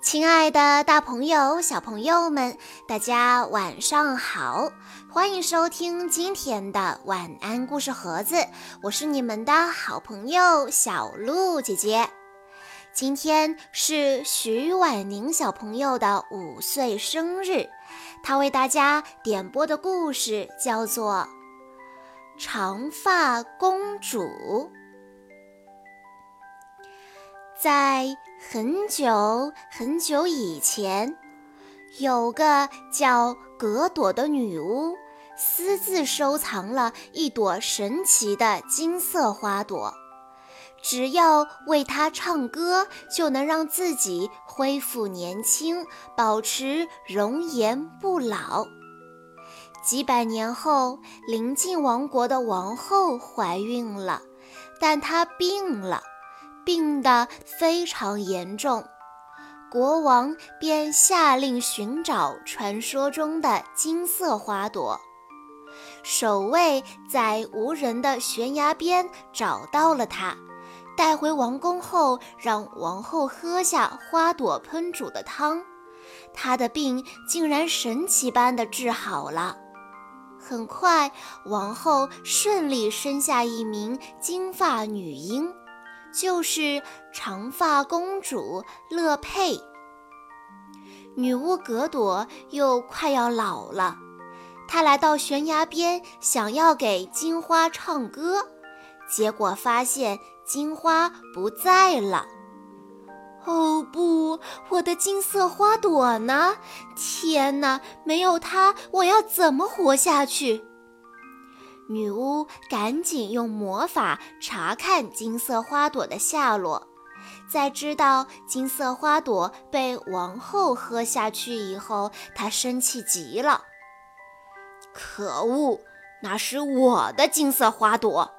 亲爱的，大朋友、小朋友们，大家晚上好！欢迎收听今天的晚安故事盒子，我是你们的好朋友小鹿姐姐。今天是徐婉宁小朋友的五岁生日，她为大家点播的故事叫做《长发公主》。在很久很久以前，有个叫格朵的女巫，私自收藏了一朵神奇的金色花朵。只要为它唱歌，就能让自己恢复年轻，保持容颜不老。几百年后，邻近王国的王后怀孕了，但她病了。病得非常严重，国王便下令寻找传说中的金色花朵。守卫在无人的悬崖边找到了它，带回王宫后，让王后喝下花朵烹煮的汤，她的病竟然神奇般的治好了。很快，王后顺利生下一名金发女婴。就是长发公主乐佩。女巫格朵又快要老了，她来到悬崖边，想要给金花唱歌，结果发现金花不在了。哦不，我的金色花朵呢？天哪，没有它，我要怎么活下去？女巫赶紧用魔法查看金色花朵的下落，在知道金色花朵被王后喝下去以后，她生气极了。可恶，那是我的金色花朵！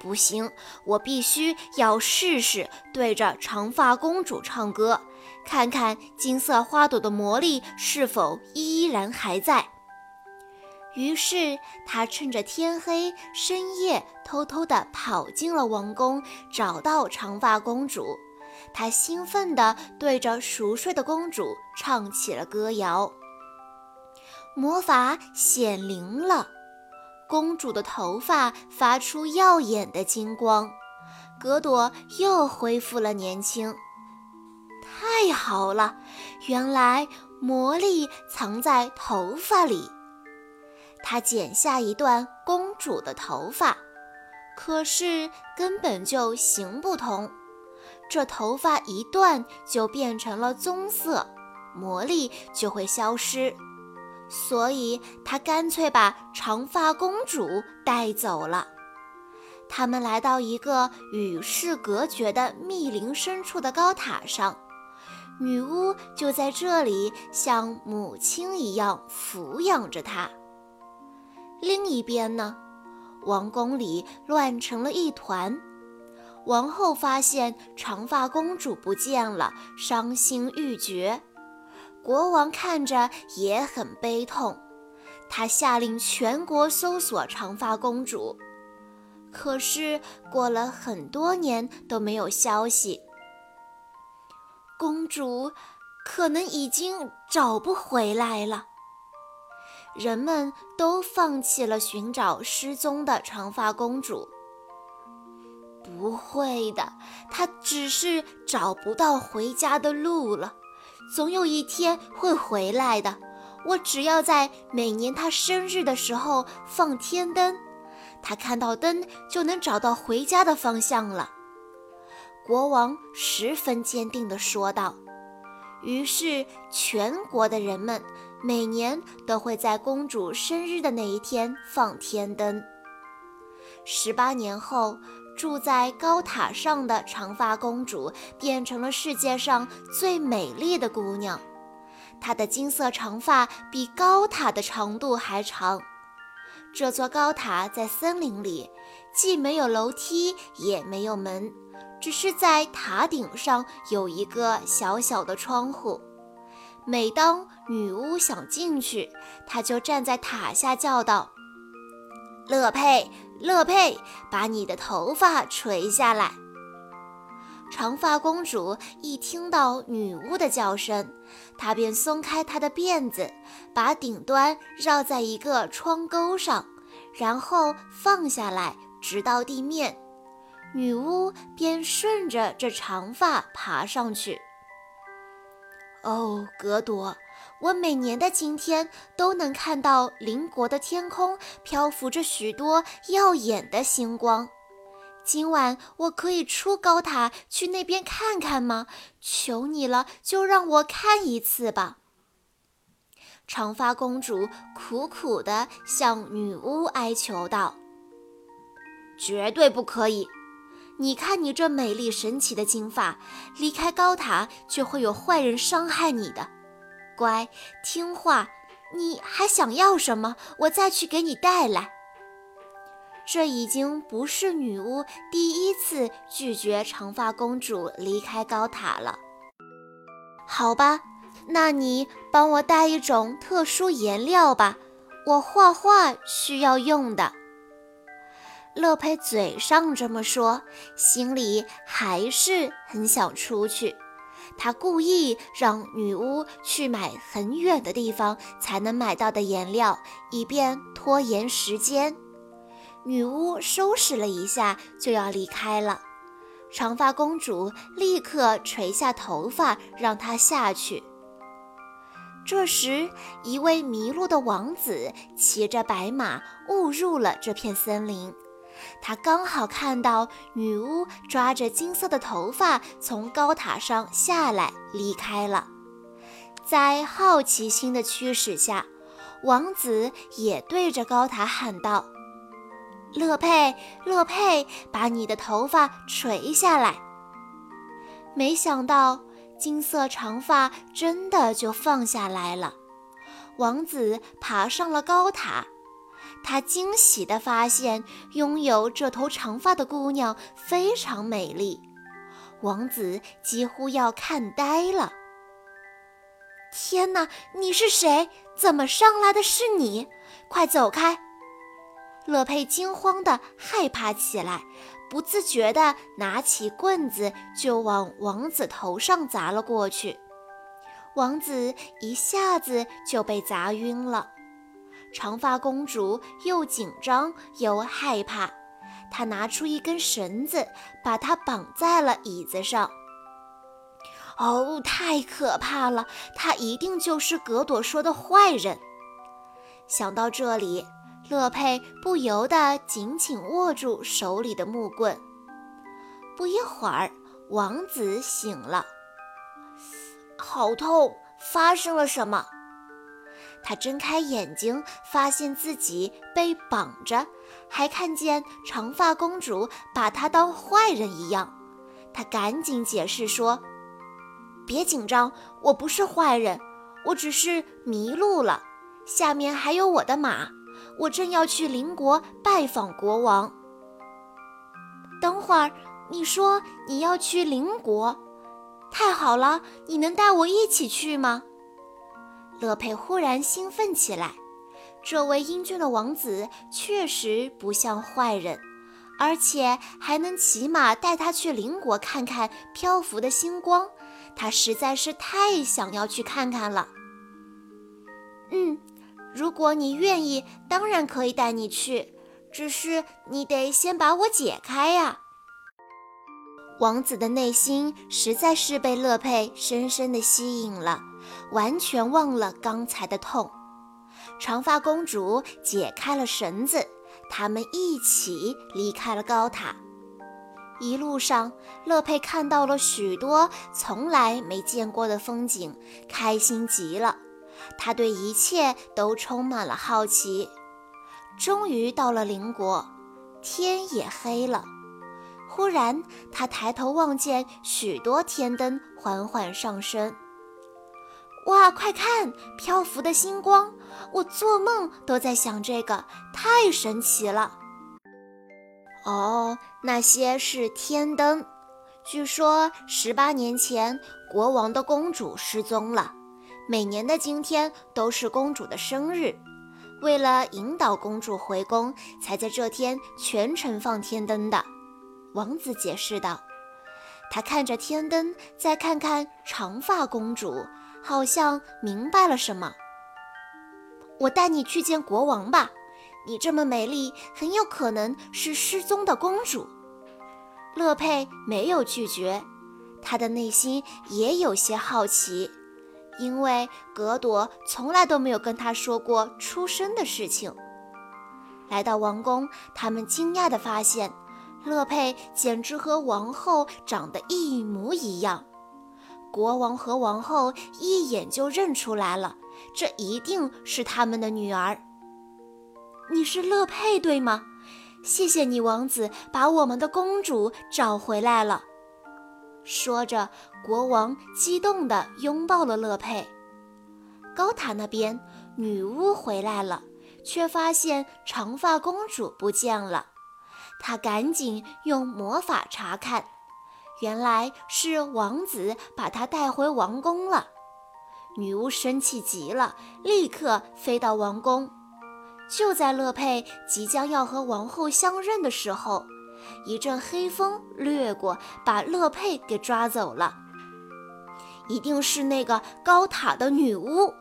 不行，我必须要试试对着长发公主唱歌，看看金色花朵的魔力是否依然还在。于是，他趁着天黑，深夜偷偷地跑进了王宫，找到长发公主。他兴奋地对着熟睡的公主唱起了歌谣。魔法显灵了，公主的头发发出耀眼的金光，格朵又恢复了年轻。太好了，原来魔力藏在头发里。他剪下一段公主的头发，可是根本就行不通。这头发一断就变成了棕色，魔力就会消失。所以他干脆把长发公主带走了。他们来到一个与世隔绝的密林深处的高塔上，女巫就在这里像母亲一样抚养着她。另一边呢，王宫里乱成了一团。王后发现长发公主不见了，伤心欲绝。国王看着也很悲痛，他下令全国搜索长发公主。可是过了很多年都没有消息，公主可能已经找不回来了。人们都放弃了寻找失踪的长发公主。不会的，她只是找不到回家的路了。总有一天会回来的。我只要在每年她生日的时候放天灯，她看到灯就能找到回家的方向了。国王十分坚定地说道。于是，全国的人们。每年都会在公主生日的那一天放天灯。十八年后，住在高塔上的长发公主变成了世界上最美丽的姑娘。她的金色长发比高塔的长度还长。这座高塔在森林里，既没有楼梯，也没有门，只是在塔顶上有一个小小的窗户。每当女巫想进去，她就站在塔下叫道：“乐佩，乐佩，把你的头发垂下来。”长发公主一听到女巫的叫声，她便松开她的辫子，把顶端绕在一个窗钩上，然后放下来，直到地面。女巫便顺着这长发爬上去。哦，格朵，我每年的今天都能看到邻国的天空漂浮着许多耀眼的星光。今晚我可以出高塔去那边看看吗？求你了，就让我看一次吧。长发公主苦苦地向女巫哀求道：“绝对不可以！你看你这美丽神奇的金发，离开高塔就会有坏人伤害你的。乖，听话，你还想要什么？我再去给你带来。”这已经不是女巫第一次拒绝长发公主离开高塔了。好吧，那你帮我带一种特殊颜料吧，我画画需要用的。乐佩嘴上这么说，心里还是很想出去。他故意让女巫去买很远的地方才能买到的颜料，以便拖延时间。女巫收拾了一下，就要离开了。长发公主立刻垂下头发，让她下去。这时，一位迷路的王子骑着白马误入了这片森林。他刚好看到女巫抓着金色的头发从高塔上下来，离开了。在好奇心的驱使下，王子也对着高塔喊道。乐佩，乐佩，把你的头发垂下来。没想到金色长发真的就放下来了。王子爬上了高塔，他惊喜地发现，拥有这头长发的姑娘非常美丽。王子几乎要看呆了。天哪，你是谁？怎么上来的是你？快走开！乐佩惊慌地害怕起来，不自觉地拿起棍子就往王子头上砸了过去。王子一下子就被砸晕了。长发公主又紧张又害怕，她拿出一根绳子，把它绑在了椅子上。哦，太可怕了！他一定就是格朵说的坏人。想到这里。乐佩不由得紧紧握住手里的木棍。不一会儿，王子醒了，好痛！发生了什么？他睁开眼睛，发现自己被绑着，还看见长发公主把他当坏人一样。他赶紧解释说：“别紧张，我不是坏人，我只是迷路了。下面还有我的马。”我正要去邻国拜访国王。等会儿，你说你要去邻国，太好了！你能带我一起去吗？乐佩忽然兴奋起来。这位英俊的王子确实不像坏人，而且还能骑马带他去邻国看看漂浮的星光。他实在是太想要去看看了。嗯。如果你愿意，当然可以带你去，只是你得先把我解开呀。王子的内心实在是被乐佩深深的吸引了，完全忘了刚才的痛。长发公主解开了绳子，他们一起离开了高塔。一路上，乐佩看到了许多从来没见过的风景，开心极了。他对一切都充满了好奇。终于到了邻国，天也黑了。忽然，他抬头望见许多天灯缓缓上升。哇，快看，漂浮的星光！我做梦都在想这个，太神奇了。哦，那些是天灯。据说十八年前，国王的公主失踪了。每年的今天都是公主的生日，为了引导公主回宫，才在这天全程放天灯的。王子解释道：“他看着天灯，再看看长发公主，好像明白了什么。我带你去见国王吧，你这么美丽，很有可能是失踪的公主。乐佩没有拒绝，她的内心也有些好奇，因为格朵从来都没有跟她说过出生的事情。来到王宫，他们惊讶地发现，乐佩简直和王后长得一模一样。国王和王后一眼就认出来了，这一定是他们的女儿。你是乐佩，对吗？谢谢你，王子，把我们的公主找回来了。说着，国王激动地拥抱了乐佩。高塔那边，女巫回来了。却发现长发公主不见了，她赶紧用魔法查看，原来是王子把她带回王宫了。女巫生气极了，立刻飞到王宫。就在乐佩即将要和王后相认的时候，一阵黑风掠过，把乐佩给抓走了。一定是那个高塔的女巫。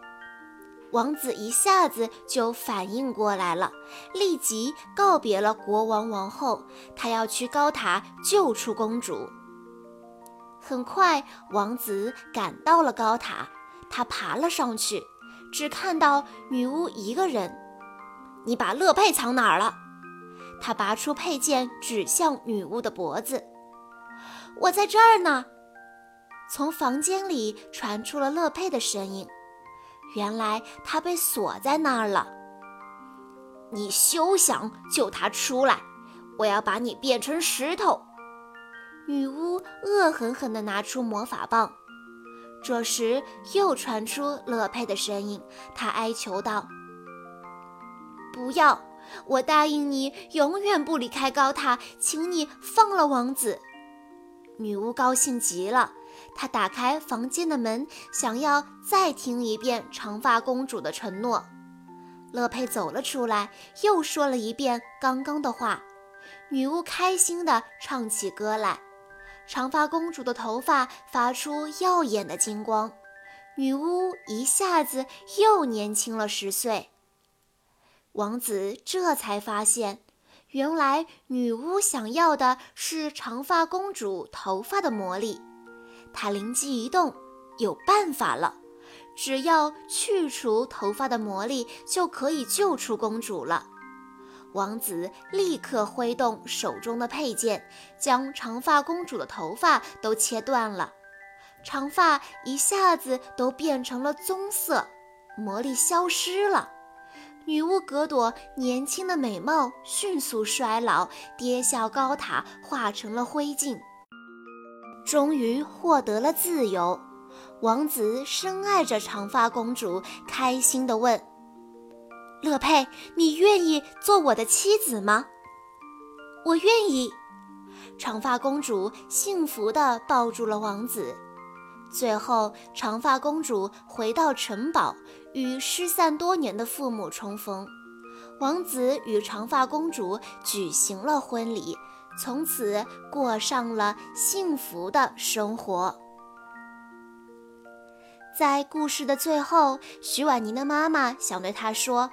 王子一下子就反应过来了，立即告别了国王王后，他要去高塔救出公主。很快，王子赶到了高塔，他爬了上去，只看到女巫一个人。你把乐佩藏哪儿了？他拔出佩剑，指向女巫的脖子。我在这儿呢。从房间里传出了乐佩的声音。原来他被锁在那儿了。你休想救他出来！我要把你变成石头！女巫恶狠狠地拿出魔法棒。这时又传出乐佩的声音，她哀求道：“不要！我答应你，永远不离开高塔，请你放了王子。”女巫高兴极了。她打开房间的门，想要再听一遍长发公主的承诺。乐佩走了出来，又说了一遍刚刚的话。女巫开心地唱起歌来，长发公主的头发发出耀眼的金光，女巫一下子又年轻了十岁。王子这才发现，原来女巫想要的是长发公主头发的魔力。他灵机一动，有办法了，只要去除头发的魔力，就可以救出公主了。王子立刻挥动手中的佩剑，将长发公主的头发都切断了，长发一下子都变成了棕色，魔力消失了。女巫格朵年轻的美貌迅速衰老，跌下高塔，化成了灰烬。终于获得了自由，王子深爱着长发公主，开心地问：“乐佩，你愿意做我的妻子吗？”“我愿意。”长发公主幸福地抱住了王子。最后，长发公主回到城堡，与失散多年的父母重逢。王子与长发公主举行了婚礼。从此过上了幸福的生活。在故事的最后，徐婉宁的妈妈想对她说：“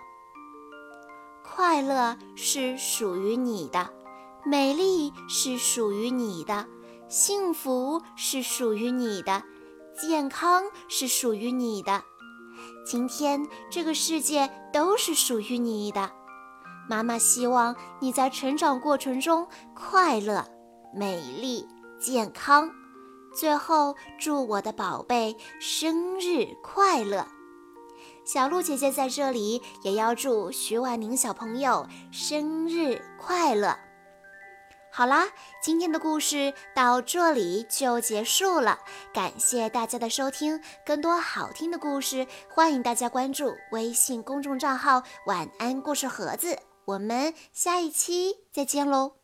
快乐是属于你的，美丽是属于你的，幸福是属于你的，健康是属于你的。今天这个世界都是属于你的。”妈妈希望你在成长过程中快乐、美丽、健康。最后，祝我的宝贝生日快乐！小鹿姐姐在这里也要祝徐婉宁小朋友生日快乐。好啦，今天的故事到这里就结束了，感谢大家的收听。更多好听的故事，欢迎大家关注微信公众账号“晚安故事盒子”。我们下一期再见喽。